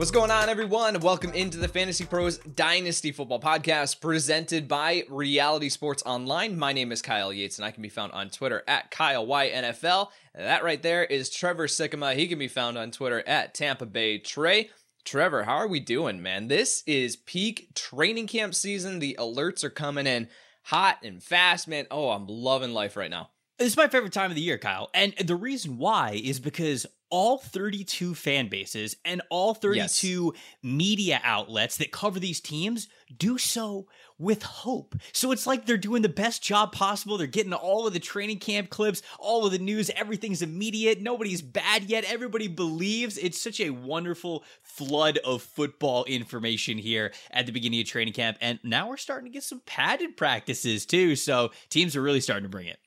What's going on, everyone? Welcome into the Fantasy Pros Dynasty Football Podcast presented by Reality Sports Online. My name is Kyle Yates, and I can be found on Twitter at KyleYNFL. That right there is Trevor Sikkema. He can be found on Twitter at Tampa Bay Trey. Trevor, how are we doing, man? This is peak training camp season. The alerts are coming in hot and fast, man. Oh, I'm loving life right now. This is my favorite time of the year, Kyle. And the reason why is because all 32 fan bases and all 32 yes. media outlets that cover these teams do so with hope. So it's like they're doing the best job possible. They're getting all of the training camp clips, all of the news, everything's immediate. Nobody's bad yet. Everybody believes. It's such a wonderful flood of football information here at the beginning of training camp. And now we're starting to get some padded practices too. So teams are really starting to bring it.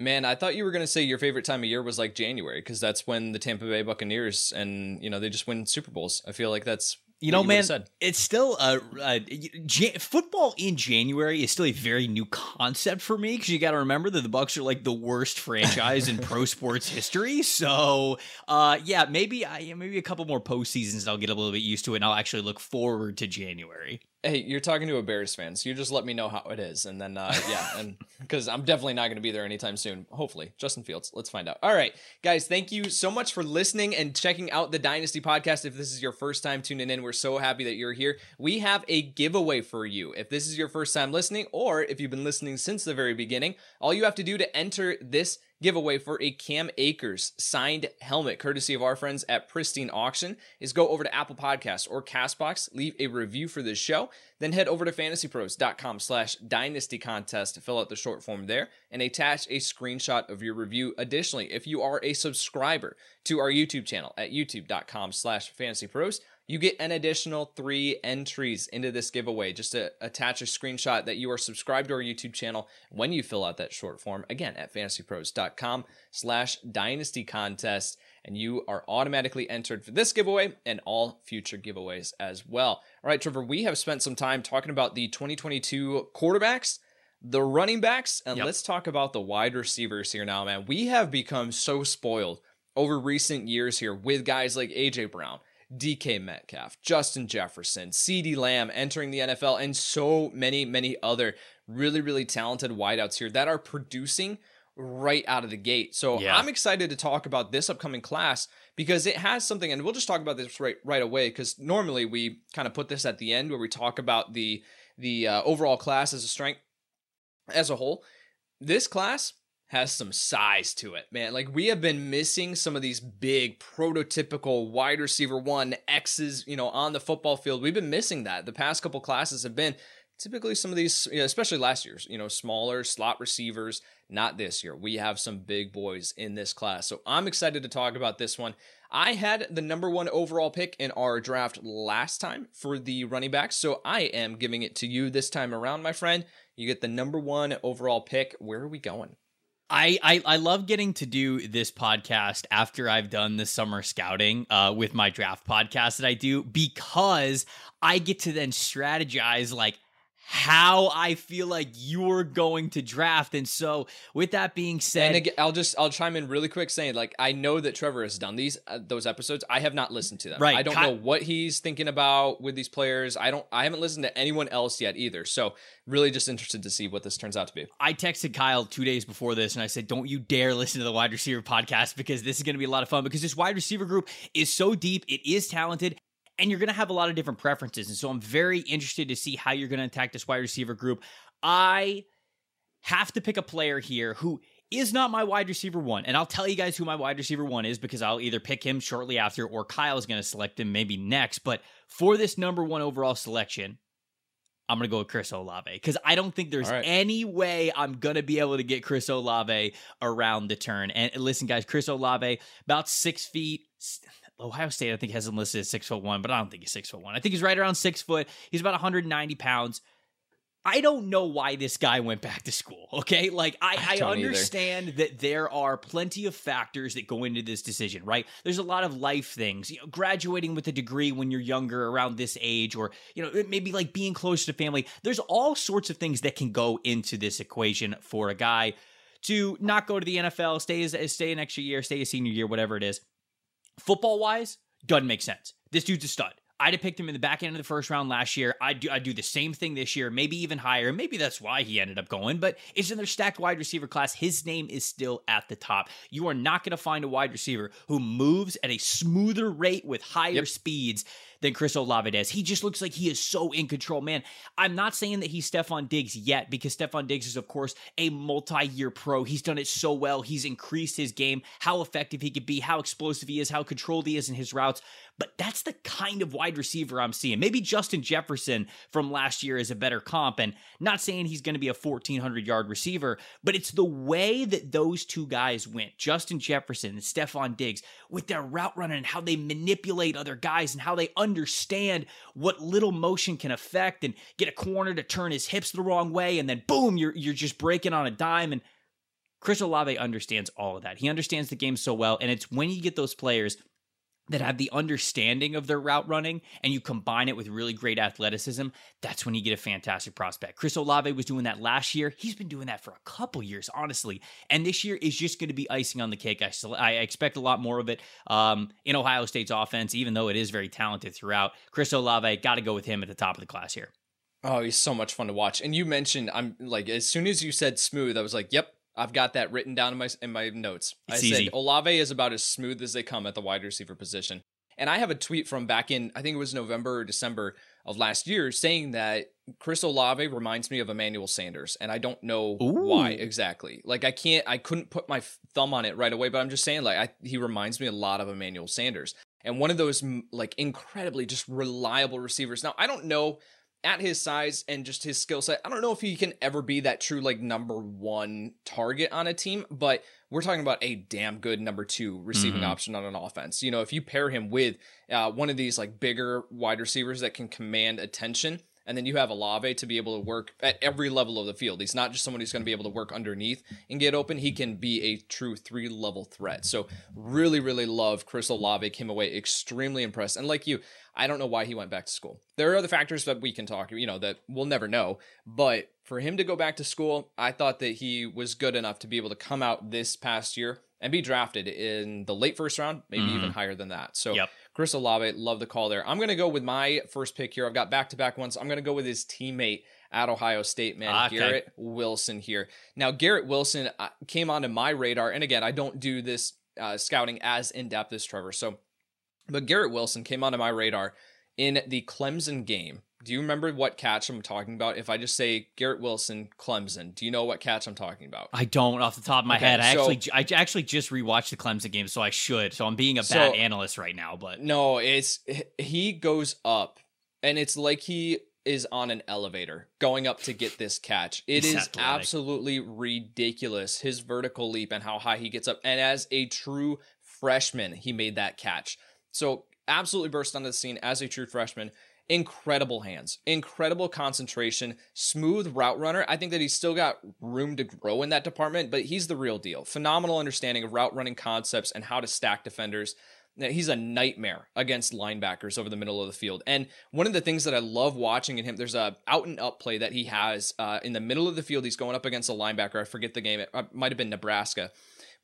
Man, I thought you were going to say your favorite time of year was like January because that's when the Tampa Bay Buccaneers and you know they just win Super Bowls. I feel like that's you know, you man, it's still a, a, a, football in January is still a very new concept for me because you got to remember that the Bucs are like the worst franchise in pro sports history. So, uh, yeah, maybe I maybe a couple more postseasons and I'll get a little bit used to it, and I'll actually look forward to January. Hey, you're talking to a Bears fan, so you just let me know how it is, and then uh, yeah, and because I'm definitely not going to be there anytime soon. Hopefully, Justin Fields. Let's find out. All right, guys, thank you so much for listening and checking out the Dynasty podcast. If this is your first time tuning in, we're so happy that you're here. We have a giveaway for you. If this is your first time listening, or if you've been listening since the very beginning, all you have to do to enter this giveaway for a Cam Akers signed helmet, courtesy of our friends at Pristine Auction, is go over to Apple Podcasts or Castbox, leave a review for this show, then head over to fantasypros.com slash dynasty contest to fill out the short form there and attach a screenshot of your review. Additionally, if you are a subscriber to our YouTube channel at youtube.com slash fantasypros, you get an additional three entries into this giveaway. Just to attach a screenshot that you are subscribed to our YouTube channel when you fill out that short form. Again, at fantasypros.com slash dynasty contest. And you are automatically entered for this giveaway and all future giveaways as well. All right, Trevor, we have spent some time talking about the 2022 quarterbacks the running backs, and yep. let's talk about the wide receivers here now, man. We have become so spoiled over recent years here with guys like AJ Brown, DK Metcalf, Justin Jefferson, CeeDee Lamb entering the NFL, and so many, many other really, really talented wideouts here that are producing right out of the gate. So yeah. I'm excited to talk about this upcoming class because it has something, and we'll just talk about this right right away. Because normally we kind of put this at the end where we talk about the the uh, overall class as a strength as a whole. This class has some size to it, man. Like we have been missing some of these big prototypical wide receiver one X's, you know, on the football field. We've been missing that. The past couple classes have been typically some of these, you know, especially last year's, you know, smaller slot receivers. Not this year. We have some big boys in this class. So I'm excited to talk about this one. I had the number one overall pick in our draft last time for the running backs. So I am giving it to you this time around, my friend. You get the number one overall pick. Where are we going? I, I, I love getting to do this podcast after I've done the summer scouting uh, with my draft podcast that I do because I get to then strategize like how I feel like you're going to draft. And so, with that being said, and again, I'll just I'll chime in really quick saying like I know that Trevor has done these uh, those episodes. I have not listened to them. Right. I don't know what he's thinking about with these players. I don't. I haven't listened to anyone else yet either. So really, just interested to see what this turns out to be. I texted Kyle two days before this, and I said, "Don't you dare listen to the wide receiver podcast because this is going to be a lot of fun. Because this wide receiver group is so deep, it is talented, and you're going to have a lot of different preferences. And so I'm very interested to see how you're going to attack this wide receiver group. I have to pick a player here who is not my wide receiver one. And I'll tell you guys who my wide receiver one is because I'll either pick him shortly after or Kyle is going to select him maybe next. But for this number one overall selection, I'm going to go with Chris Olave because I don't think there's right. any way I'm going to be able to get Chris Olave around the turn. And listen, guys, Chris Olave, about six feet, Ohio State, I think, has him listed as six foot one, but I don't think he's six foot one. I think he's right around six foot. He's about 190 pounds. I don't know why this guy went back to school. Okay. Like, I, I, I understand either. that there are plenty of factors that go into this decision, right? There's a lot of life things, you know, graduating with a degree when you're younger around this age, or, you know, maybe like being close to family. There's all sorts of things that can go into this equation for a guy to not go to the NFL, stay stay an extra year, stay a senior year, whatever it is. Football wise, doesn't make sense. This dude's a stud. I'd have picked him in the back end of the first round last year. I do I do the same thing this year, maybe even higher. Maybe that's why he ended up going, but it's in their stacked wide receiver class. His name is still at the top. You are not going to find a wide receiver who moves at a smoother rate with higher yep. speeds than Chris Olave does. He just looks like he is so in control. Man, I'm not saying that he's Stefon Diggs yet because Stefon Diggs is, of course, a multi year pro. He's done it so well. He's increased his game, how effective he could be, how explosive he is, how controlled he is in his routes. But that's the kind of wide receiver I'm seeing. Maybe Justin Jefferson from last year is a better comp, and not saying he's going to be a 1,400 yard receiver, but it's the way that those two guys went Justin Jefferson and Stefon Diggs with their route running and how they manipulate other guys and how they understand what little motion can affect and get a corner to turn his hips the wrong way and then boom you're you're just breaking on a dime and Chris Olave understands all of that. He understands the game so well and it's when you get those players that have the understanding of their route running and you combine it with really great athleticism, that's when you get a fantastic prospect. Chris Olave was doing that last year. He's been doing that for a couple years, honestly. And this year is just going to be icing on the cake. I, I expect a lot more of it um, in Ohio State's offense, even though it is very talented throughout. Chris Olave, got to go with him at the top of the class here. Oh, he's so much fun to watch. And you mentioned, I'm like, as soon as you said smooth, I was like, yep, I've got that written down in my in my notes. It's I easy. said Olave is about as smooth as they come at the wide receiver position. And I have a tweet from back in I think it was November or December of last year saying that Chris Olave reminds me of Emmanuel Sanders, and I don't know Ooh. why exactly. Like I can't, I couldn't put my thumb on it right away, but I'm just saying like I, he reminds me a lot of Emmanuel Sanders, and one of those like incredibly just reliable receivers. Now I don't know at his size and just his skill set, I don't know if he can ever be that true like number one target on a team, but we're talking about a damn good number two receiving mm-hmm. option on an offense. You know, if you pair him with uh, one of these like bigger wide receivers that can command attention, and then you have Olave to be able to work at every level of the field. He's not just someone who's going to be able to work underneath and get open. He can be a true three level threat. So really, really love Chris Olave. Came away extremely impressed. And like you, I don't know why he went back to school. There are other factors that we can talk, you know, that we'll never know. But for him to go back to school, I thought that he was good enough to be able to come out this past year and be drafted in the late first round, maybe mm-hmm. even higher than that. So yep. Chris Olave, love the call there. I'm going to go with my first pick here. I've got back to back ones. I'm going to go with his teammate at Ohio State, man, ah, okay. Garrett Wilson here. Now, Garrett Wilson uh, came onto my radar. And again, I don't do this uh, scouting as in depth as Trevor. So, but Garrett Wilson came onto my radar in the Clemson game. Do you remember what catch I'm talking about? If I just say Garrett Wilson, Clemson, do you know what catch I'm talking about? I don't off the top of my okay, head. I so, actually I actually just rewatched the Clemson game, so I should. So I'm being a so, bad analyst right now, but no, it's he goes up, and it's like he is on an elevator going up to get this catch. It He's is athletic. absolutely ridiculous his vertical leap and how high he gets up. And as a true freshman, he made that catch. So absolutely burst onto the scene as a true freshman incredible hands, incredible concentration, smooth route runner. I think that he's still got room to grow in that department, but he's the real deal. Phenomenal understanding of route running concepts and how to stack defenders. He's a nightmare against linebackers over the middle of the field. And one of the things that I love watching in him, there's a out and up play that he has uh, in the middle of the field. He's going up against a linebacker. I forget the game. It uh, might have been Nebraska,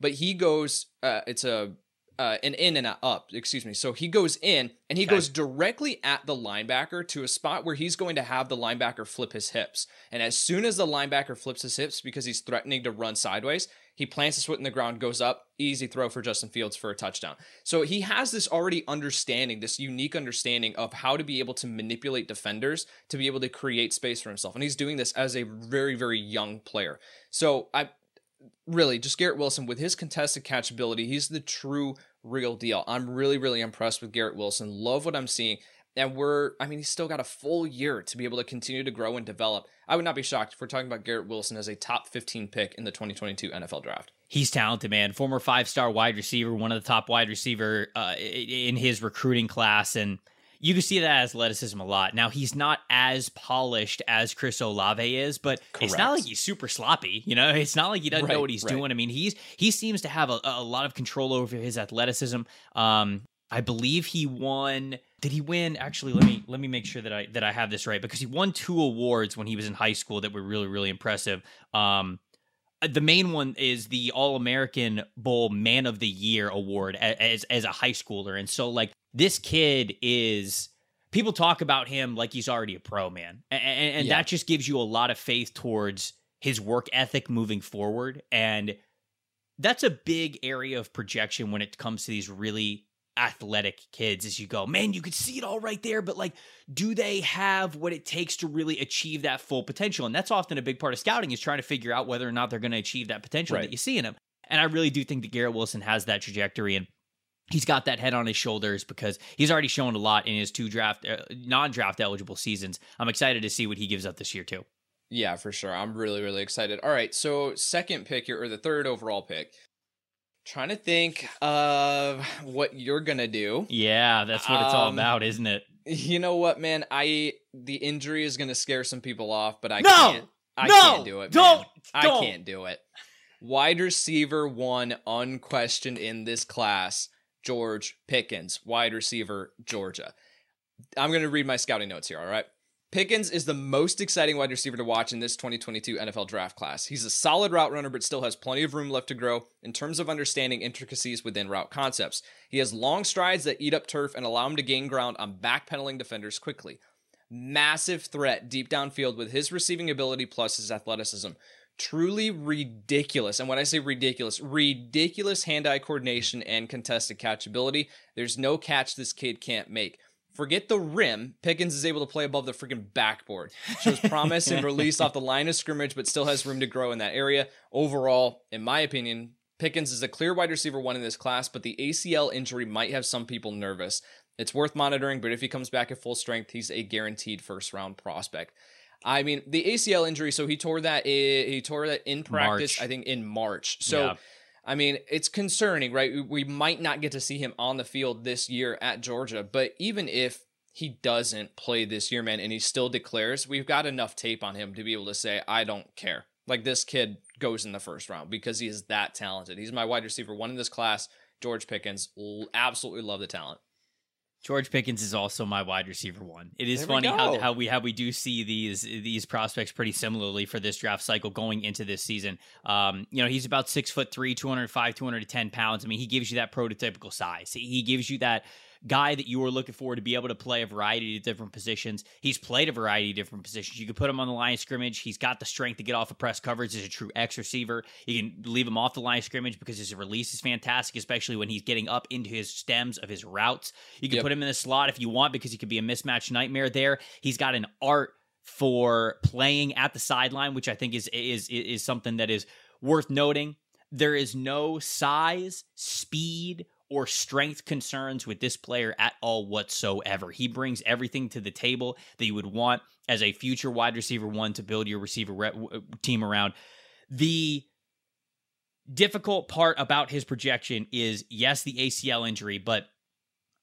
but he goes. Uh, it's a uh, an in and up, excuse me. So he goes in and he okay. goes directly at the linebacker to a spot where he's going to have the linebacker flip his hips. And as soon as the linebacker flips his hips because he's threatening to run sideways, he plants his foot in the ground, goes up, easy throw for Justin Fields for a touchdown. So he has this already understanding, this unique understanding of how to be able to manipulate defenders to be able to create space for himself. And he's doing this as a very, very young player. So I really just Garrett Wilson with his contested catchability, he's the true real deal. I'm really, really impressed with Garrett Wilson. Love what I'm seeing. And we're, I mean, he's still got a full year to be able to continue to grow and develop. I would not be shocked if we're talking about Garrett Wilson as a top 15 pick in the 2022 NFL draft. He's talented, man. Former five star wide receiver, one of the top wide receiver uh, in his recruiting class. And you can see that athleticism a lot. Now he's not as polished as Chris Olave is, but Correct. it's not like he's super sloppy. You know, it's not like he doesn't right, know what he's right. doing. I mean, he's he seems to have a, a lot of control over his athleticism. Um, I believe he won. Did he win? Actually, let me let me make sure that I that I have this right because he won two awards when he was in high school that were really really impressive. Um, the main one is the All American Bowl Man of the Year award as as a high schooler, and so like this kid is people talk about him like he's already a pro man and, and yeah. that just gives you a lot of faith towards his work ethic moving forward and that's a big area of projection when it comes to these really athletic kids as you go man you could see it all right there but like do they have what it takes to really achieve that full potential and that's often a big part of scouting is trying to figure out whether or not they're going to achieve that potential right. that you see in them and i really do think that garrett wilson has that trajectory and he's got that head on his shoulders because he's already shown a lot in his two draft uh, non-draft eligible seasons. I'm excited to see what he gives up this year too. Yeah, for sure. I'm really really excited. All right, so second pick here or the third overall pick. Trying to think of what you're gonna do. Yeah, that's what it's all um, about, isn't it? You know what, man? I the injury is gonna scare some people off, but I no! can't. I no! can't do it. Don't, man. don't. I can't do it. Wide receiver one unquestioned in this class George Pickens, wide receiver, Georgia. I'm going to read my scouting notes here, all right? Pickens is the most exciting wide receiver to watch in this 2022 NFL draft class. He's a solid route runner, but still has plenty of room left to grow in terms of understanding intricacies within route concepts. He has long strides that eat up turf and allow him to gain ground on backpedaling defenders quickly. Massive threat deep downfield with his receiving ability plus his athleticism truly ridiculous. And when I say ridiculous, ridiculous hand eye coordination and contested catchability. There's no catch this kid can't make. Forget the rim. Pickens is able to play above the freaking backboard. Shows promise and release off the line of scrimmage, but still has room to grow in that area. Overall, in my opinion, Pickens is a clear wide receiver one in this class, but the ACL injury might have some people nervous. It's worth monitoring, but if he comes back at full strength, he's a guaranteed first round prospect. I mean, the ACL injury. So he tore that. He tore that in practice. March. I think in March. So. Yeah. I mean, it's concerning, right? We might not get to see him on the field this year at Georgia, but even if he doesn't play this year, man, and he still declares, we've got enough tape on him to be able to say, I don't care. Like this kid goes in the first round because he is that talented. He's my wide receiver, one in this class. George Pickens, absolutely love the talent. George Pickens is also my wide receiver one. It is funny how, how we how we do see these these prospects pretty similarly for this draft cycle going into this season. Um, you know, he's about six foot three, 205, 210 pounds. I mean, he gives you that prototypical size. He gives you that guy that you were looking for to be able to play a variety of different positions. He's played a variety of different positions. You could put him on the line of scrimmage. He's got the strength to get off of press coverage as a true X receiver. You can leave him off the line of scrimmage because his release is fantastic, especially when he's getting up into his stems of his routes. You can yep. put him in the slot if you want because he could be a mismatch nightmare there. He's got an art for playing at the sideline, which I think is is is something that is worth noting. There is no size, speed, or strength concerns with this player at all whatsoever. He brings everything to the table that you would want as a future wide receiver one to build your receiver re- team around. The difficult part about his projection is yes, the ACL injury, but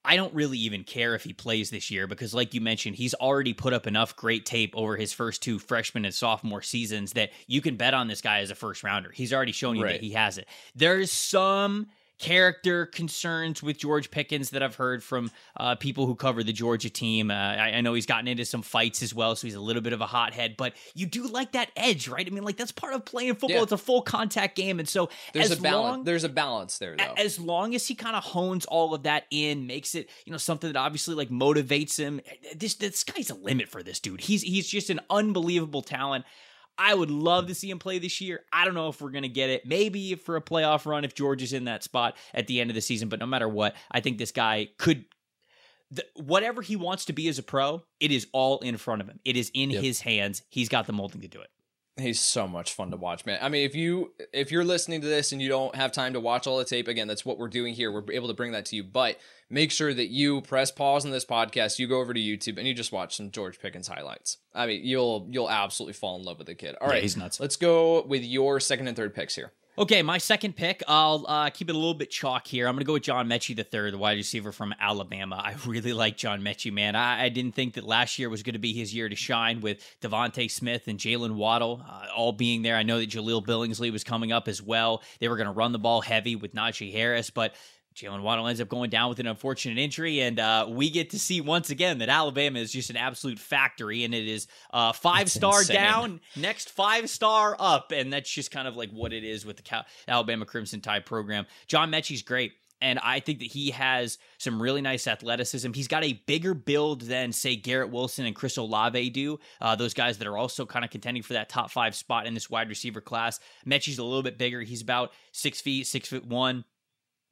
I don't really even care if he plays this year because, like you mentioned, he's already put up enough great tape over his first two freshman and sophomore seasons that you can bet on this guy as a first rounder. He's already shown you right. that he has it. There's some character concerns with George Pickens that I've heard from uh, people who cover the Georgia team. Uh, I, I, know he's gotten into some fights as well, so he's a little bit of a hothead. But you do like that edge, right? I mean, like that's part of playing football. Yeah. It's a full contact game, and so there's a balance. Long, there's a balance there, though. As long as he kind of hones all of that in, makes it you know something that obviously like motivates him. This this guy's a limit for this dude. He's he's just an unbelievable talent. I would love to see him play this year. I don't know if we're going to get it. Maybe for a playoff run if George is in that spot at the end of the season. But no matter what, I think this guy could. The, whatever he wants to be as a pro, it is all in front of him. It is in yep. his hands. He's got the molding to do it. He's so much fun to watch, man. I mean, if you if you're listening to this and you don't have time to watch all the tape, again, that's what we're doing here. We're able to bring that to you, but make sure that you press pause on this podcast, you go over to YouTube and you just watch some George Pickens highlights. I mean, you'll you'll absolutely fall in love with the kid. All yeah, right, he's nuts. Let's go with your second and third picks here. Okay, my second pick, I'll uh, keep it a little bit chalk here. I'm going to go with John Metchie III, the wide receiver from Alabama. I really like John Metchie, man. I, I didn't think that last year was going to be his year to shine with DeVonta Smith and Jaylen Waddle uh, all being there. I know that Jahleel Billingsley was coming up as well. They were going to run the ball heavy with Najee Harris, but Jaylen Waddle ends up going down with an unfortunate injury, and uh, we get to see once again that Alabama is just an absolute factory, and it is uh, five star down, next five star up, and that's just kind of like what it is with the Cal- Alabama Crimson Tide program. John Metchie's great. And I think that he has some really nice athleticism. He's got a bigger build than, say, Garrett Wilson and Chris Olave do. Uh, those guys that are also kind of contending for that top five spot in this wide receiver class. Metchie's a little bit bigger. He's about six feet, six foot one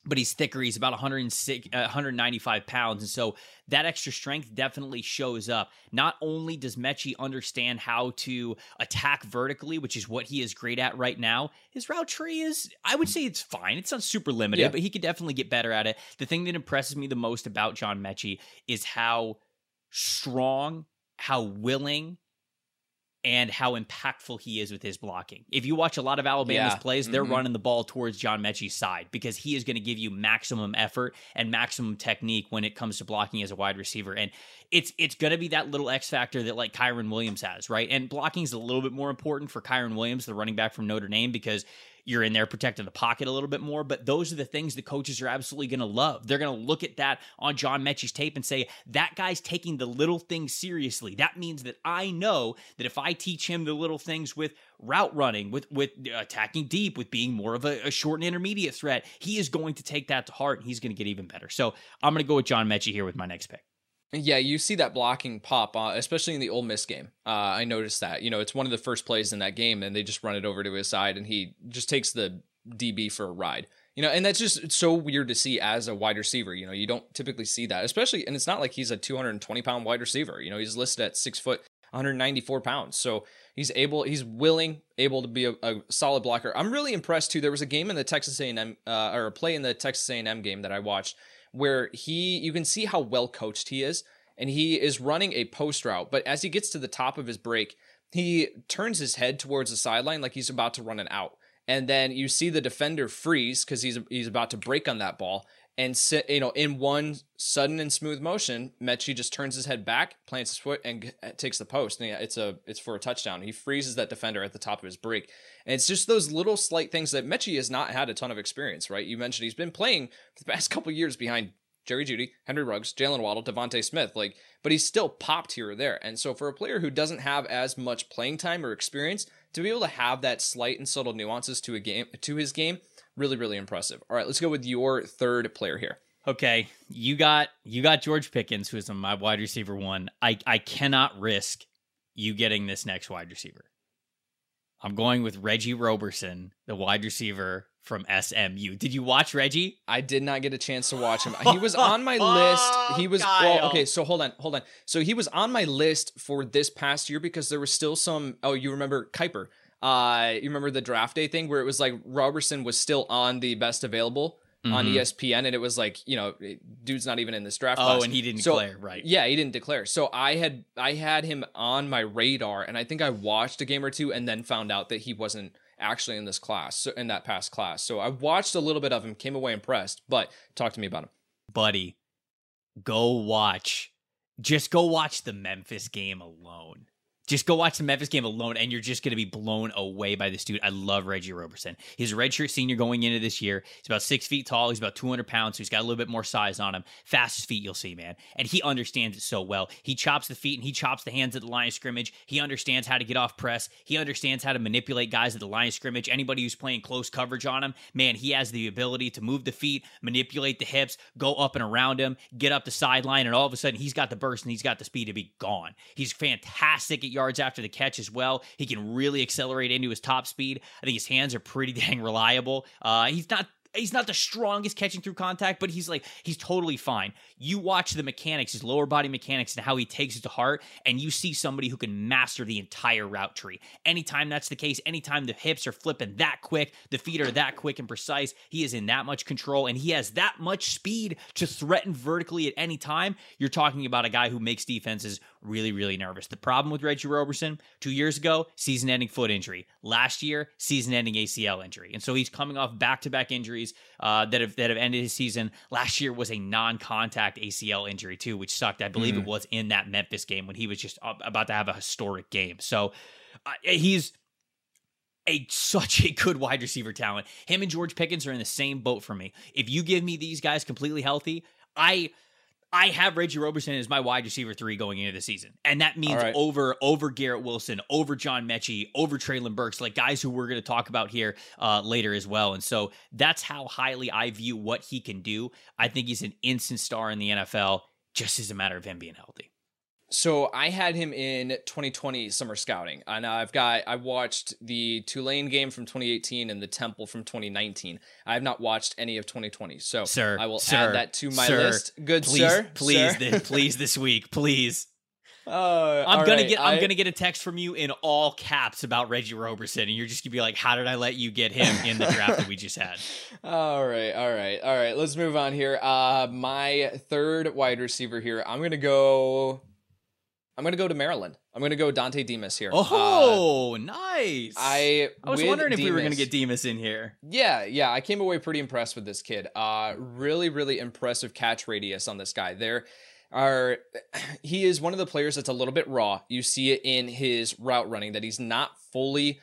but he's thicker. He's about 106, uh, 195 pounds. And so that extra strength definitely shows up. Not only does Metchie understand how to attack vertically, which is what he is great at right now, his route tree is, I would say it's fine. It's not super limited, yeah. but he could definitely get better at it. The thing that impresses me the most about John Metchie is how strong, how willing, and how impactful he is with his blocking. If you watch a lot of Alabama's yeah. plays, they're mm-hmm. running the ball towards John Metchie's side because he is going to give you maximum effort and maximum technique when it comes to blocking as a wide receiver. And it's it's going to be that little X factor that like Kyren Williams has, right? And blocking is a little bit more important for Kyren Williams, the running back from Notre Dame, because you're in there protecting the pocket a little bit more. But those are the things the coaches are absolutely going to love. They're going to look at that on John Metchie's tape and say, that guy's taking the little things seriously. That means that I know that if I teach him the little things with route running, with with uh, attacking deep, with being more of a, a short and intermediate threat, he is going to take that to heart and he's going to get even better. So I'm going to go with John Metchie here with my next pick. Yeah, you see that blocking pop, uh, especially in the Ole Miss game. Uh, I noticed that. You know, it's one of the first plays in that game, and they just run it over to his side, and he just takes the DB for a ride. You know, and that's just so weird to see as a wide receiver. You know, you don't typically see that, especially, and it's not like he's a 220 pound wide receiver. You know, he's listed at six foot, 194 pounds. So he's able, he's willing, able to be a, a solid blocker. I'm really impressed too. There was a game in the Texas A&M, uh, or a play in the Texas A&M game that I watched where he you can see how well coached he is and he is running a post route but as he gets to the top of his break he turns his head towards the sideline like he's about to run an out. And then you see the defender freeze because he's he's about to break on that ball and you know, in one sudden and smooth motion, Metchie just turns his head back, plants his foot, and uh, takes the post. And it's a it's for a touchdown. He freezes that defender at the top of his break, and it's just those little slight things that Metchie has not had a ton of experience. Right? You mentioned he's been playing the past couple years behind Jerry Jeudy Henry Ruggs, Jaylen Waddle, DeVonta Smith, like, but he's still popped here or there. And so for a player who doesn't have as much playing time or experience, to be able to have that slight and subtle nuances to a game to his game really, really impressive. All right, let's go with your third player here. Okay, you got you got George Pickens, who is my wide receiver one. I I cannot risk you getting this next wide receiver. I'm going with Reggie Roberson, the wide receiver from SMU. Did you watch Reggie? I did not get a chance to watch him. He was on my list. He was oh, well, okay. So hold on, hold on. So he was on my list for this past year because there was still some. Oh, you remember Kiper? Uh, you remember the draft day thing where it was like Robertson was still on the best available mm-hmm. on ESPN, and it was like you know, dude's not even in this draft. Oh, class. and he didn't so, declare, right? Yeah, he didn't declare. So I had I had him on my radar, and I think I watched a game or two, and then found out that he wasn't actually in this class, so in that past class. So I watched a little bit of him, came away impressed. But talk to me about him, buddy. go watch. Just go watch the Memphis game alone. Just go watch the Memphis game alone, and you're just going to be blown away by this dude. I love Reggie Roberson. He's a redshirt senior going into this year. He's about six feet tall. He's about 200 pounds, so he's got a little bit more size on him. Fastest feet you'll see, man. And he understands it so well. He chops the feet and he chops the hands at the line of scrimmage. He understands how to get off press. He understands how to manipulate guys at the line of scrimmage. Anybody who's playing close coverage on him, man, he has the ability to move the feet, manipulate the hips, go up and around him, get up the sideline, and all of a sudden he's got the burst and he's got the speed to be gone. He's fantastic at yards after the catch as well. He can really accelerate into his top speed. I think his hands are pretty dang reliable. Uh, he's not he's not the strongest catching through contact, but he's like he's totally fine. You watch the mechanics, his lower body mechanics, and how he takes it to heart, and you see somebody who can master the entire route tree. Anytime that's the case, anytime the hips are flipping that quick, the feet are that quick and precise, he is in that much control, and he has that much speed to threaten vertically at any time. You're talking about a guy who makes defenses really, really nervous. The problem with Reggie Roberson, two years ago, season ending foot injury. Last year, season ending ACL injury. And so he's coming off back to back injuries uh, that, have, that have ended his season. Last year was a non contact ACL injury, too, which sucked. I believe mm. it was in that Memphis game when he was just about to have a historic game. So uh, he's a such a good wide receiver talent. Him and George Pickens are in the same boat for me. If you give me these guys completely healthy, I I have Reggie Roberson as my wide receiver three going into the season, and that means right. over over Garrett Wilson, over John Metchie, over Treylon Burks, like guys who we're going to talk about here uh, later as well. And so that's how highly I view what he can do. I think he's an instant star in the NFL, just as a matter of him being healthy. So I had him in 2020 summer scouting, and I've got I watched the Tulane game from 2018 and the Temple from 2019. I have not watched any of 2020, so sir, I will sir, add that to my sir, list. Good please, sir, please, sir. This, please this week, please. Uh, I'm gonna right, get I'm I, gonna get a text from you in all caps about Reggie Roberson, and you're just gonna be like, "How did I let you get him in the draft that we just had?" All right, all right, all right. Let's move on here. Uh, my third wide receiver here. I'm gonna go. I'm gonna go to Maryland. I'm gonna go Dontay Demus here. Oh, uh, nice. I I was wondering if we were gonna get Demus in here. Yeah, yeah. I came away pretty impressed with this kid. Uh, really, really impressive catch radius on this guy. There are he is one of the players that's a little bit raw. You see it in his route running that he's not fully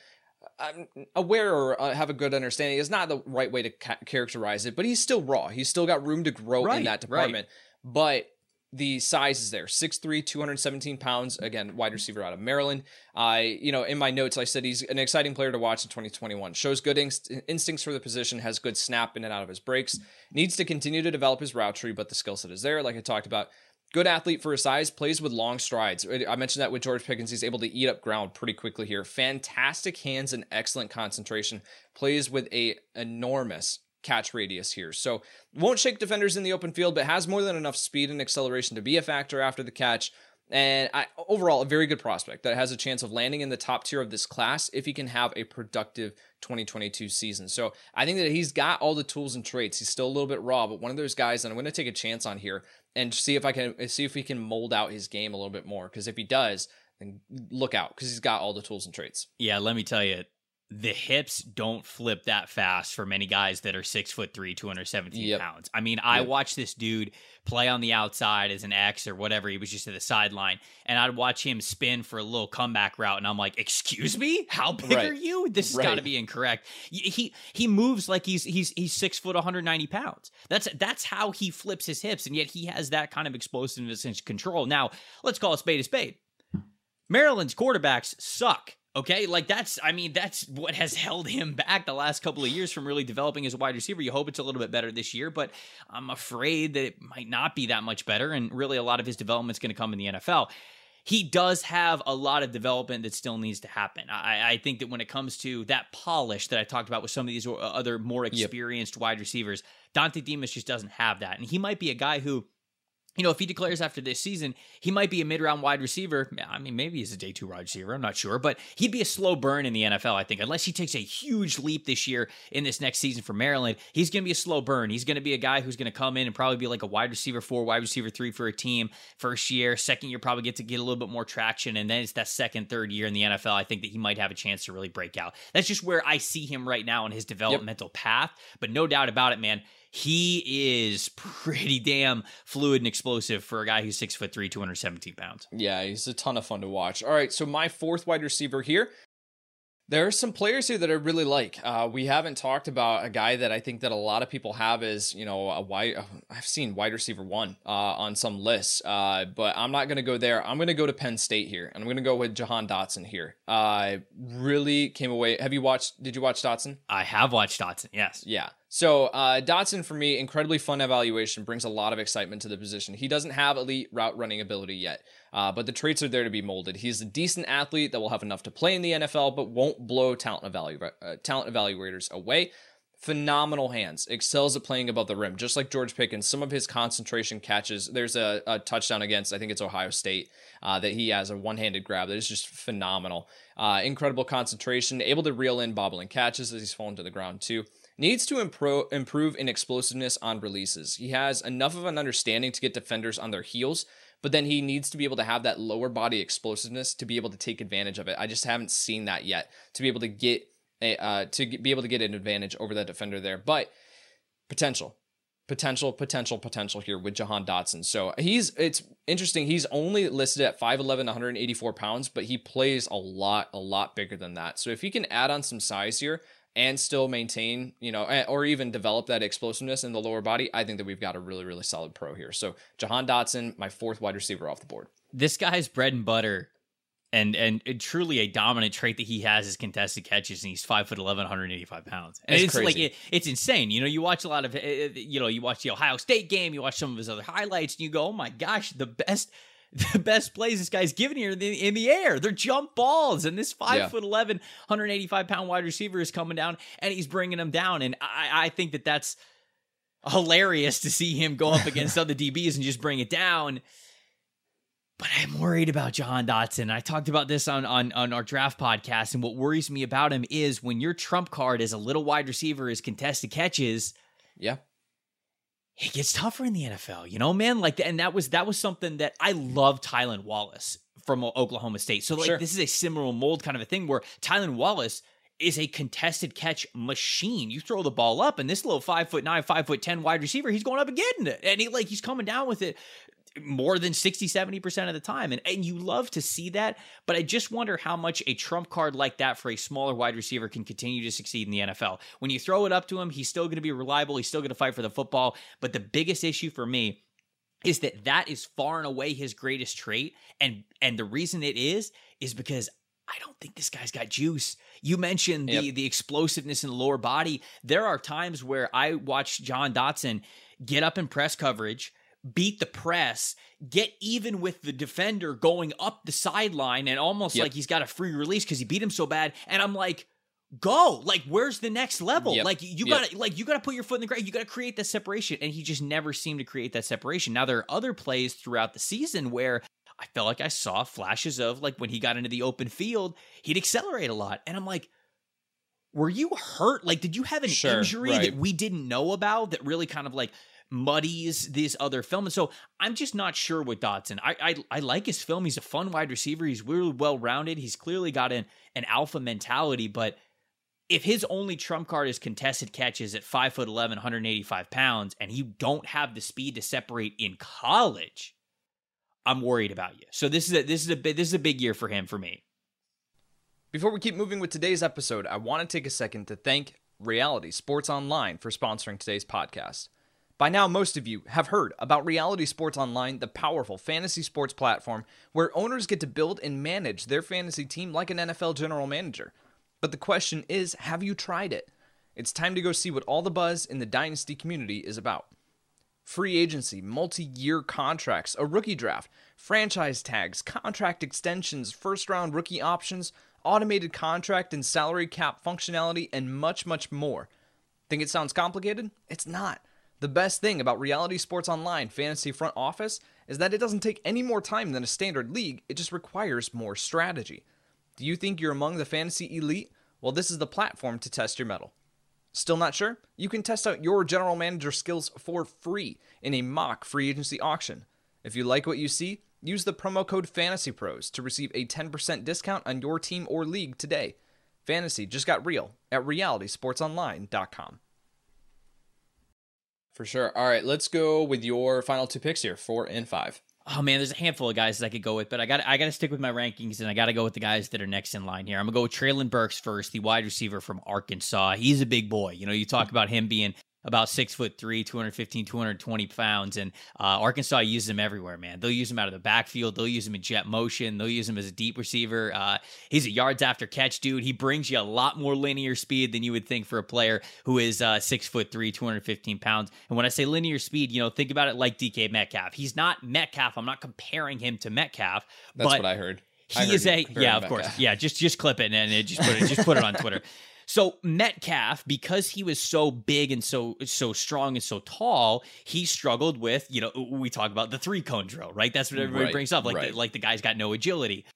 um, aware or uh, have a good understanding is not the right way to ca- characterize it, but he's still raw. He's still got room to grow right, in that department. Right. But the size is there. 6'3 217 pounds again wide receiver out of maryland. I you know in my notes i said he's an exciting player to watch in 2021 shows good inst- instincts for the position has good snap in and out of his breaks. Needs to continue to develop his route tree but the skill set is there like i talked about. Good athlete for his size plays with long strides. I mentioned that with george pickens he's able to eat up ground pretty quickly here. Fantastic hands and excellent concentration. Plays with a enormous catch radius here. So won't shake defenders in the open field, but has more than enough speed and acceleration to be a factor after the catch. And I, overall, a very good prospect that has a chance of landing in the top tier of this class if he can have a productive 2022 season. So I think that he's got all the tools and traits. He's still a little bit raw, but one of those guys that I'm going to take a chance on here and see if I can see if he can mold out his game a little bit more. Because if he does, then look out because he's got all the tools and traits. Yeah, let me tell you, the hips don't flip that fast for many guys that are six foot three, 217 yep. pounds. I mean, I watched this dude play on the outside as an X or whatever. He was just at the sideline, and I'd watch him spin for a little comeback route, and I'm like, "Excuse me, how big right. are you? This has right. got to be incorrect." He he moves like he's he's he's six foot, 190 pounds. That's that's how he flips his hips, and yet he has that kind of explosiveness and control. Now, let's call a spade a spade. Maryland's quarterbacks suck. Okay, like that's I mean that's what has held him back the last couple of years from really developing as a wide receiver. You hope it's a little bit better this year, but I'm afraid that it might not be that much better and really a lot of his development is going to come in the NFL. He does have a lot of development that still needs to happen. I, I, think that when it comes to that polish that I talked about with some of these uh, other more experienced yep. wide receivers, Dontay Demus just doesn't have that. And he might be a guy who you know, if he declares after this season, he might be a mid round wide receiver. I mean, maybe he's a day two wide receiver. I'm not sure, but he'd be a slow burn in the NFL, I think, unless he takes a huge leap this year in this next season for Maryland. He's going to be a slow burn. He's going to be a guy who's going to come in and probably be like a wide receiver four, wide receiver three for a team first year. Second year, probably get to get a little bit more traction. And then it's that second, third year in the NFL. I think that he might have a chance to really break out. That's just where I see him right now in his developmental yep. path. But no doubt about it, man he is pretty damn fluid and explosive for a guy who's six foot three, 217 pounds. Yeah, he's a ton of fun to watch. All right, so my fourth wide receiver here there are some players here that I really like. Uh, we haven't talked about a guy that I think that a lot of people have is, you know, a wide. Uh, I've seen wide receiver one uh, on some lists, uh, but I'm not going to go there. I'm going to go to Penn State here, and I'm going to go with Jahan Dotson here. I really came away. Have you watched? Did you watch Dotson? I have watched Dotson. Yes. Yeah. So uh, Dotson for me, incredibly fun evaluation, brings a lot of excitement to the position. He doesn't have elite route running ability yet, uh, but the traits are there to be molded. He's a decent athlete that will have enough to play in the NFL, but won't blow talent, evalu- uh, talent evaluators away. Phenomenal hands, excels at playing above the rim, just like George Pickens. Some of his concentration catches. There's a, a touchdown against, I think it's Ohio State, uh, that he has a one-handed grab that is just phenomenal. Uh, incredible concentration, able to reel in bobbling catches as he's fallen to the ground too needs to impro- improve in explosiveness on releases. He has enough of an understanding to get defenders on their heels, but then he needs to be able to have that lower body explosiveness to be able to take advantage of it. I just haven't seen that yet to be able to get a uh, to be able to get an advantage over that defender there. But potential, potential, potential, potential here with Jahan Dotson. So he's it's interesting. He's only listed at 5'11, 184 pounds, but he plays a lot, a lot bigger than that. So if he can add on some size here, and still maintain, you know, or even develop that explosiveness in the lower body, I think that we've got a really, really solid pro here. So Jahan Dotson, my fourth wide receiver off the board. This guy's bread and butter. And, and truly a dominant trait that he has is contested catches, and he's five foot 11, 185 pounds. And it's, it's like it, it's insane. You know, you watch a lot of, eh, eh, you know, you watch the Ohio State game, you watch some of his other highlights, and you go, "Oh my gosh, the best the best plays this guy's giving here in the, in the air. They're jump balls, and this five yeah. foot 11, 185 pound wide receiver is coming down and he's bringing them down. And I, I think that that's hilarious to see him go up against other DBs and just bring it down. But I'm worried about Jahan Dotson. I talked about this on, on, on our draft podcast, and what worries me about him is when your trump card as a little wide receiver is contested catches. Yeah it gets tougher in the NFL, you know, man. Like, and that was that was something that I love. Tylan Wallace from Oklahoma State, so like sure. this is a similar mold kind of a thing where Tylan Wallace is a contested catch machine. You throw the ball up, and this little five foot nine, five foot ten wide receiver, he's going up and getting it, and he like he's coming down with it more than 60 70% of the time and and you love to see that but i just wonder how much a trump card like that for a smaller wide receiver can continue to succeed in the nfl when you throw it up to him he's still going to be reliable he's still going to fight for the football but the biggest issue for me is that that is far and away his greatest trait and and the reason it is is because I don't think this guy's got juice. You mentioned the yep. the explosiveness in the lower body. There are times where I watch Jahan Dotson get up in press coverage beat the press, get even with the defender going up the sideline and almost yep. like he's got a free release because he beat him so bad. And I'm like, go like where's the next level yep. like you yep. gotta like you gotta put your foot in the ground you gotta create that separation and he just never seemed to create that separation now there are other plays throughout the season where i felt like i saw flashes of like when he got into the open field he'd accelerate a lot and i'm like were you hurt like did you have an sure, injury right. that we didn't know about that really kind of like muddies this other film. And so I'm just not sure with Dotson. I, I, I like his film. He's a fun wide receiver. He's really well rounded. He's clearly got an, an alpha mentality, but if his only trump card is contested catches at 5 foot 11, 185 pounds, and you don't have the speed to separate in college, I'm worried about you. So this is a this is a this is a big year for him for me. Before we keep moving with today's episode, I want to take a second to thank Reality Sports Online for sponsoring today's podcast. By now, most of you have heard about Reality Sports Online, the powerful fantasy sports platform where owners get to build and manage their fantasy team like an NFL general manager. But the question is have you tried it? It's time to go see what all the buzz in the Dynasty community is about. Free agency, multi year contracts, a rookie draft, franchise tags, contract extensions, first round rookie options, automated contract and salary cap functionality, and much, much more. Think it sounds complicated? It's not. The best thing about Reality Sports Online Fantasy Front Office is that it doesn't take any more time than a standard league, it just requires more strategy. Do you think you're among the fantasy elite? Well, this is the platform to test your mettle. Still not sure? You can test out your general manager skills for free in a mock free agency auction. If you like what you see, use the promo code FANTASYPROS to receive a 10% discount on your team or league today. Fantasy just got real at realitysportsonline.com. For sure. All right, let's go with your final two picks here, four and five. Oh man, there's a handful of guys I could go with, but I got I got to stick with my rankings, and I got to go with the guys that are next in line here. I'm gonna go with Treylon Burks first, the wide receiver from Arkansas. He's a big boy. You know, you talk about him being about six foot three, 215, 220 pounds. And uh, Arkansas uses him everywhere, man. They'll use him out of the backfield. They'll use him in jet motion. They'll use him as a deep receiver. Uh, he's a yards after catch dude. He brings you a lot more linear speed than you would think for a player who is uh, six foot three, 215 pounds. And when I say linear speed, you know, think about it like DK Metcalf. He's not Metcalf. I'm not comparing him to Metcalf. That's what I heard. He is a yeah, of course, yeah. Just just clip it and it, just put it just put it on Twitter. So Metcalf, because he was so big and so so strong and so tall, he struggled with you know we talk about the three cone drill, right? That's what everybody right, brings up, like right. the, like the guy's got no agility.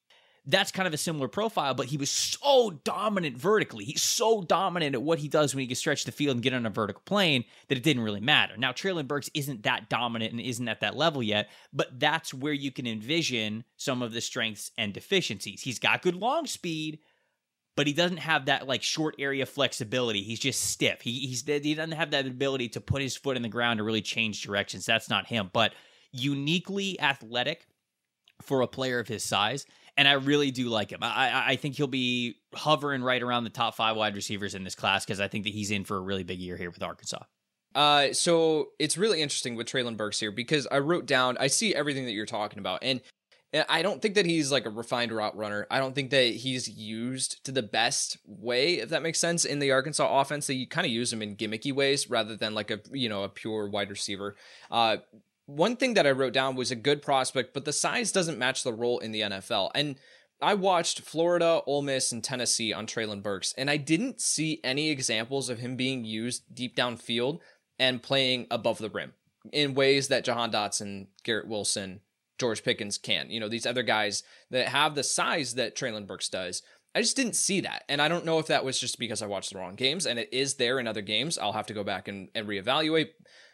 That's kind of a similar profile, but he was so dominant vertically. He's so dominant at what he does when he can stretch the field and get on a vertical plane that it didn't really matter. Now, Treylon Burks isn't that dominant and isn't at that level yet, but that's where you can envision some of the strengths and deficiencies. He's got good long speed, but he doesn't have that like short area flexibility. He's just stiff. He he's he doesn't have that ability to put his foot in the ground to really change directions. That's not him. But uniquely athletic for a player of his size, and I really do like him. I I think he'll be hovering right around the top five wide receivers in this class because I think that he's in for a really big year here with Arkansas. Uh, so it's really interesting with Treylon Burks here because I wrote down, I see everything that you're talking about, and I don't think that he's like a refined route runner. I don't think that he's used to the best way, if that makes sense, in the Arkansas offense. They kind of use him in gimmicky ways rather than like a you know a pure wide receiver. Uh, one thing that I wrote down was a good prospect, but the size doesn't match the role in the NFL. And I watched Florida, Ole Miss, and Tennessee on Treylon Burks, and I didn't see any examples of him being used deep downfield and playing above the rim in ways that Jahan Dotson, Garrett Wilson, George Pickens can. You know, these other guys that have the size that Treylon Burks does. I just didn't see that. And I don't know if that was just because I watched the wrong games and it is there in other games. I'll have to go back and, and reevaluate.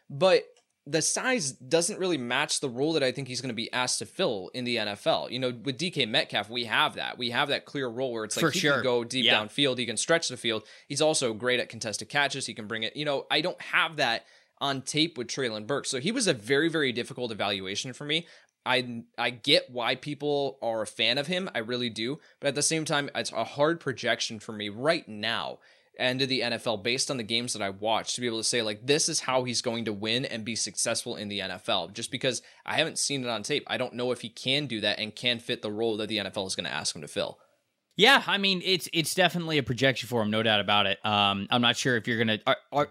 But the size doesn't really match the role that I think he's going to be asked to fill in the NFL. You know, with DK Metcalf, we have that. We have that clear role where it's like For he sure. can go deep yeah. downfield, he can stretch the field. He's also great at contested catches. He can bring it. You know, I don't have that on tape with Treylon Burks. So he was a very, very difficult evaluation for me. I I get why people are a fan of him. I really do. But at the same time, it's a hard projection for me right now into the NFL based on the games that I watched to be able to say like this is how he's going to win and be successful in the NFL. Just because I haven't seen it on tape, I don't know if he can do that and can fit the role that the NFL is going to ask him to fill. Yeah, I mean it's it's definitely a projection for him, no doubt about it. Um, I'm not sure if you're gonna are, are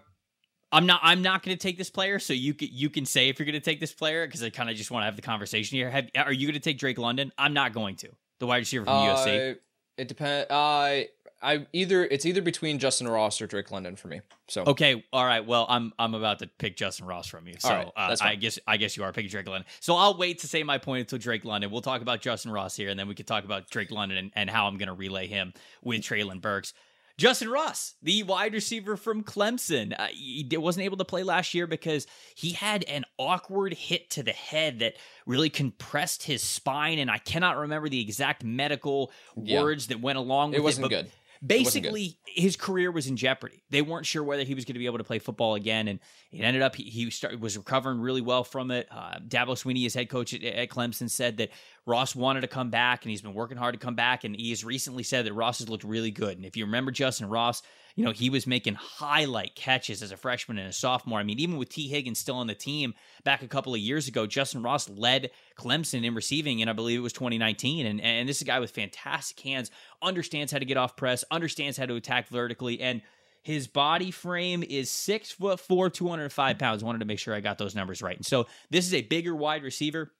I'm not. I'm not going to take this player. So you can you can say if you're going to take this player because I kind of just want to have the conversation here. Have, are you going to take Drake London? I'm not going to. The wide receiver from uh, USC. It depends. Uh, I either it's either between Justin Ross or Drake London for me. So okay, all right. Well, I'm I'm about to pick Justin Ross from you. So right, uh, I guess I guess you are picking Drake London. So I'll wait to say my point until Drake London. We'll talk about Justin Ross here, and then we can talk about Drake London and, and how I'm going to relay him with Treylon Burks. Justin Ross, the wide receiver from Clemson, uh, he wasn't able to play last year because he had an awkward hit to the head that really compressed his spine, and I cannot remember the exact medical yeah. words that went along with it. It wasn't it, good basically his career was in jeopardy. They weren't sure whether he was going to be able to play football again, and it ended up he, he started, was recovering really well from it. Uh, Dabo Swinney, his head coach at, at, Clemson, said that Ross wanted to come back, and he's been working hard to come back. And he has recently said that Ross has looked really good. And if you remember Justin Ross, you know, he was making highlight catches as a freshman and a sophomore. I mean, even with Tee Higgins still on the team back a couple of years ago, Justin Ross led Clemson in receiving, and I believe it was 2019. And, and this is a guy with fantastic hands, understands how to get off press, understands how to attack vertically, and his body frame is six foot four, 205 pounds. Wanted to make sure I got those numbers right. And so this is a bigger wide receiver.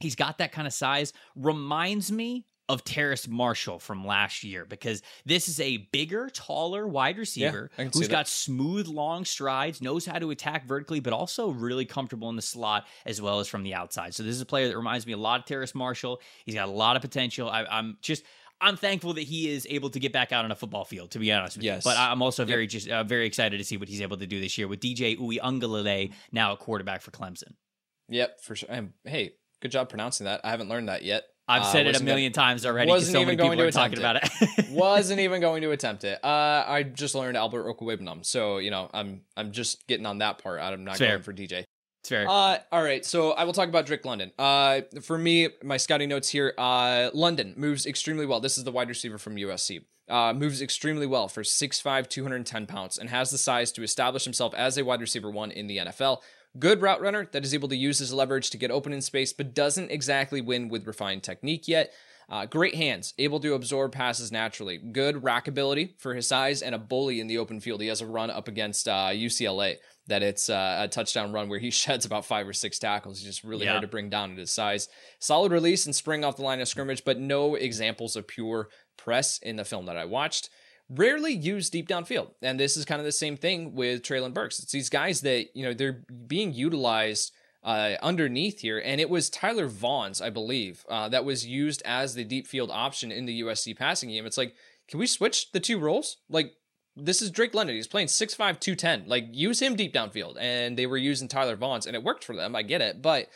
He's got that kind of size. Reminds me of Terrace Marshall from last year because this is a bigger, taller wide receiver yeah, who's got smooth, long strides, knows how to attack vertically, but also really comfortable in the slot as well as from the outside. So this is a player that reminds me a lot of Terrace Marshall. He's got a lot of potential. I, am just. I'm thankful that he is able to get back out on a football field, to be honest with yes. you. But I'm also very yep. just uh, very excited to see what he's able to do this year with DJ Uiagalelei now a quarterback for Clemson. Yep, for sure. hey, good job pronouncing that. I haven't learned that yet I've Uh, said it a million gonna- times already. wasn't so even many going people to are talking about it. wasn't even going to attempt it. Uh, I just learned Albert Okwuegbunam, so you know I'm I'm just getting on that part. I'm not Fair. going for DJ. it's fair. Uh, all right, so I will talk about Drake London. Uh, for me, my scouting notes here. Uh, London moves extremely well. This is the wide receiver from USC. Uh, moves extremely well for 6'5", 210 pounds, and has the size to establish himself as a wide receiver one in the NFL. Good route runner that is able to use his leverage to get open in space, but doesn't exactly win with refined technique yet. Uh, great hands, able to absorb passes naturally. Good rack ability for his size, and a bully in the open field. He has a run up against uh, UCLA that it's uh, a touchdown run where he sheds about five or six tackles. He's just really Yeah. hard to bring down at his size. Solid release and spring off the line of scrimmage, but no examples of pure press in the film that I watched. Rarely used deep downfield. And this is kind of the same thing with Treylon Burks. It's these guys that, you know, they're being utilized uh, underneath here. And it was Tyler Vaughns, I believe, uh, that was used as the deep field option in the USC passing game. It's like, can we switch the two roles? Like, this is Drake London. He's playing 6'5, 210. Like, use him deep downfield. And they were using Tyler Vaughns, and it worked for them. I get it. But,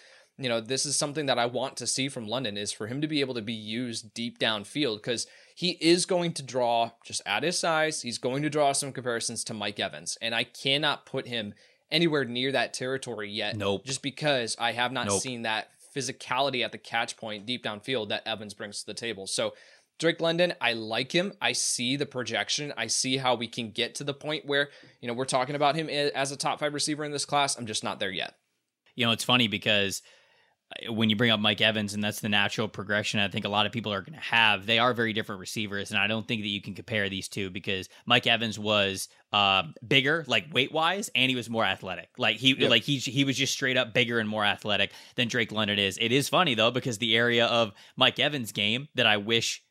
you know, this is something that I want to see from London is for him to be able to be used deep downfield because he is going to draw, just at his size, he's going to draw some comparisons to Mike Evans. And I cannot put him anywhere near that territory yet. Nope. Just because I have not Nope. seen that physicality at the catch point deep downfield that Evans brings to the table. So, Drake London, I like him. I see the projection. I see how we can get to the point where, you know, we're talking about him as a top five receiver in this class. I'm just not there yet. you know, it's funny because when you bring up Mike Evans, and that's the natural progression I think a lot of people are going to have, they are very different receivers. And I don't think that you can compare these two because Mike Evans was uh, bigger, like weight wise, and he was more athletic. Like he, Yep. like he, he was just straight up bigger and more athletic than Drake London is. It is funny though, because the area of Mike Evans' game that I wish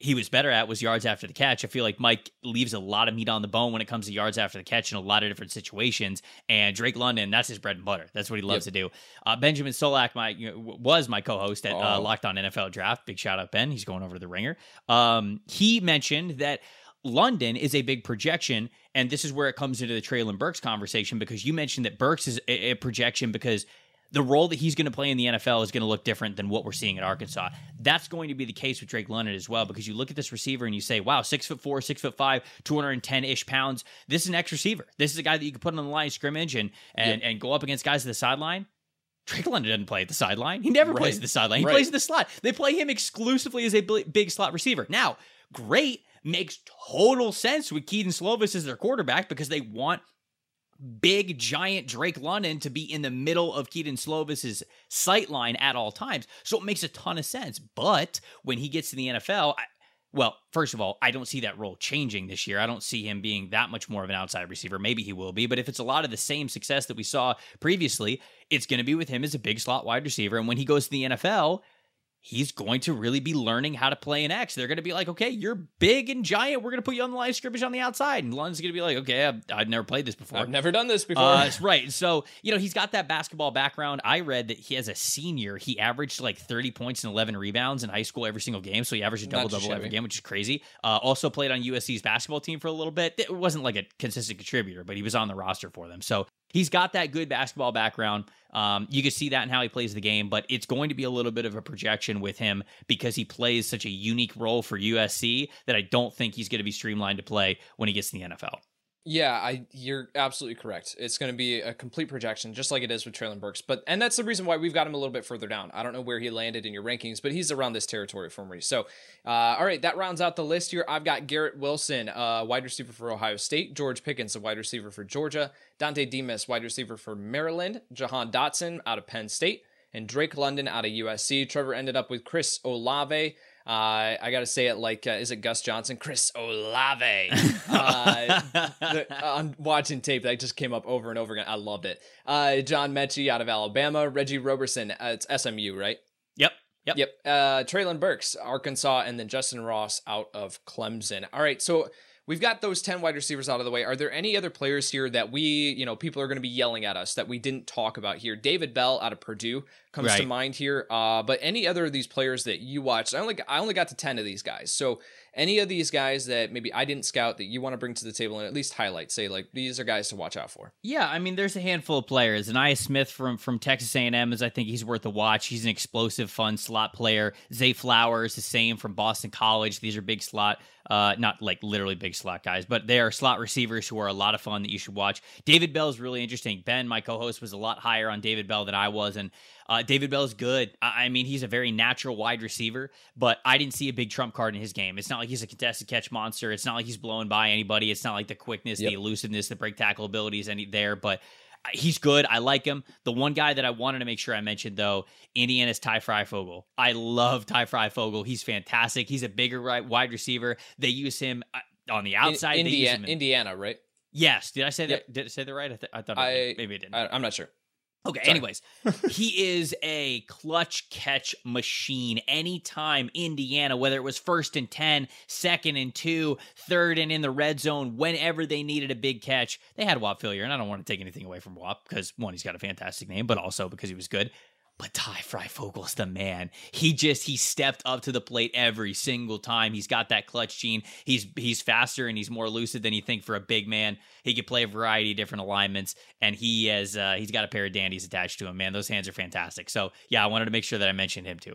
he was better at was yards after the catch. I feel like Mike leaves a lot of meat on the bone when it comes to yards after the catch in a lot of different situations. And Drake London, that's his bread and butter. That's what he loves to do. Uh, Benjamin Solak, my you know, was my co-host at uh, Oh. Locked On NFL Draft. Big shout out Ben. He's going over to the ringer. Um, he mentioned that. London is a big projection, and this is where it comes into the Treylon Burks conversation because you mentioned that Burks is a, a projection because the role that he's going to play in the NFL is going to look different than what we're seeing at Arkansas. That's going to be the case with Drake London as well, because you look at this receiver and you say, wow, six foot four, six foot five, 210 ish pounds. This is an X receiver. This is a guy that you can put on the line of scrimmage and, and, and go up against guys at the sideline. Drake London doesn't play at the sideline. He never plays at the sideline. He Right. plays at the slot. They play him exclusively as a big slot receiver. Now, great, makes total sense with Kedon Slovis as their quarterback because they want big giant Drake London to be in the middle of Kedon Slovis's sight line at all times. So it makes a ton of sense. But when he gets to the NFL, I, well, first of all, I don't see that role changing this year. I don't see him being that much more of an outside receiver. Maybe he will be, but if it's a lot of the same success that we saw previously, it's going to be with him as a big slot wide receiver. And when he goes to the NFL, he's going to really be learning how to play an X. They're going to be like, okay, you're big and giant. We're going to put you on the line of scrimmage on the outside. And London's going to be like, okay, I've, I've never played this before. I've never done this before. Uh, right. So, you know, he's got that basketball background. I read that he, as a senior, he averaged like 30 points and 11 rebounds in high school every single game. So he averaged a double double every game, which is crazy. Uh, also played on USC's basketball team for a little bit. It wasn't like a consistent contributor, but he was on the roster for them. So he's got that good basketball background. Um, you can see that in how he plays the game, but it's going to be a little bit of a projection with him because he plays such a unique role for USC that I don't think he's going to be streamlined to play when he gets to the NFL. Yeah, I you're absolutely correct. It's going to be a complete projection, just like it is with Treylon Burks. But and that's the reason why we've got him a little bit further down. I don't know where he landed in your rankings, but he's around this territory for me. So, uh, all right, that rounds out the list here. I've got Garrett Wilson, uh, wide receiver for Ohio State, George Pickens, a wide receiver for Georgia, Dontay Demus, wide receiver for Maryland, Jahan Dotson out of Penn State, and Drake London out of USC. Trevor ended up with Chris Olave. Uh, I got to say it like, uh, is it Gus Johnson? Chris Olave. uh, the- on watching tape, that just came up over and over again. I loved it. Uh, John Metchie out of Alabama, Reggie Roberson, uh, it's SMU, right? Yep. Yep. Yep. Uh, Treylon Burks, Arkansas, and then Justin Ross out of Clemson. All right. So we've got those 10 wide receivers out of the way. Are there any other players here that we, you know, people are going to be yelling at us that we didn't talk about here? David Bell out of Purdue comes right. to mind here. Uh, but any other of these players that you watched? I only I only got to 10 of these guys. So any of these guys that maybe I didn't scout that you want to bring to the table and at least highlight, say like these are guys to watch out for. Yeah, I mean, there's a handful of players. And Ainias Smith from from Texas A&M is I think he's worth a watch. He's an explosive, fun slot player. Zay Flowers, the same from Boston College. These are big slot, uh, not like literally big slot guys, but they are slot receivers who are a lot of fun that you should watch. David Bell is really interesting. Ben, my co-host, was a lot higher on David Bell than I was, and uh, David Bell is good. I, I mean, he's a very natural wide receiver, but I didn't see a big trump card in his game. It's not like he's a contested catch monster. It's not like he's blowing by anybody. It's not like the quickness, yep. the elusiveness, the break tackle abilities any there, but he's good. I like him. The one guy that I wanted to make sure I mentioned though, Indiana's Ty Fryfogle. I love Ty Fryfogle. He's fantastic. He's a bigger right wide receiver. They use him uh, on the outside. In, Indiana, in, Indiana, right? Yes. Did I say that? Did I say that right? I, th- I thought I, maybe I didn't. I, I'm not sure. Okay, Sorry. anyways, he is a clutch catch machine. Anytime Indiana, whether it was first and 10, second and 2, third and in the red zone, whenever they needed a big catch, they had Whop Philyor. And I don't want to take anything away from Whop because, one, he's got a fantastic name, but also because he was good. But Ty Fryfogle's the man. He just he stepped up to the plate every single time. He's got that clutch gene. He's he's faster and he's more lucid than you think for a big man. He could play a variety of different alignments, and he has uh, he's got a pair of dandies attached to him. Man, those hands are fantastic. So yeah, I wanted to make sure that I mentioned him too.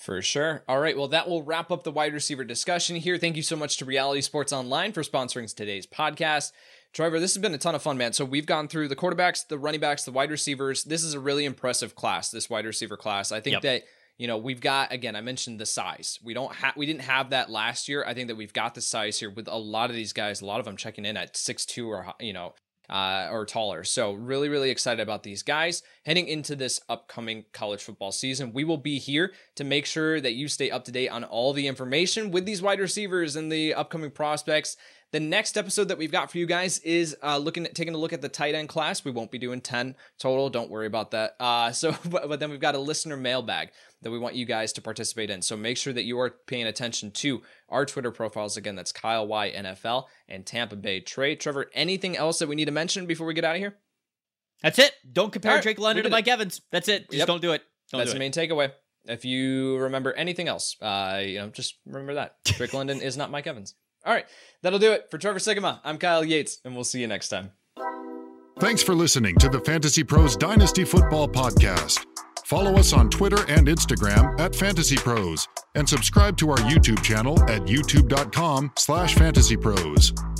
For sure. All right. Well, that will wrap up the wide receiver discussion here. Thank you so much to Reality Sports Online for sponsoring today's podcast. Trevor, this has been a ton of fun, man. So we've gone through the quarterbacks, the running backs, the wide receivers. This is a really impressive class, this wide receiver class. I think yep. that you know we've got again i mentioned the size we don't have we didn't have that last year i think that we've got the size here with a lot of these guys a lot of them checking in at six two or you know uh, or taller. So, really, really excited about these guys. Heading into this upcoming college football season, we will be here to make sure that you stay up to date on all the information with these wide receivers and the upcoming prospects. The next episode that we've got for you guys is uh, looking at taking a look at the tight end class. We won't be doing 10 total. Don't worry about that. Uh, so, but, but then we've got a listener mailbag that we want you guys to participate in. So make sure that you are paying attention to our Twitter profiles. Again, that's Kyle Y NFL and Tampa Bay Trey. Trevor, anything else that we need to mention before we get out of here? That's it. Don't compare right, Drake London to Mike it. Evans. That's it. Just yep. don't do it. Don't that's do the main takeaway. If you remember anything else, uh, you know, just remember that Drake London is not Mike Evans. All right, that'll do it for Trevor Sikkema. I'm Kyle Yates, and we'll see you next time. Thanks for listening to the Fantasy Pros Dynasty Football Podcast. Follow us on Twitter and Instagram at Fantasy Pros, and subscribe to our YouTube channel at youtube.com slash fantasypros.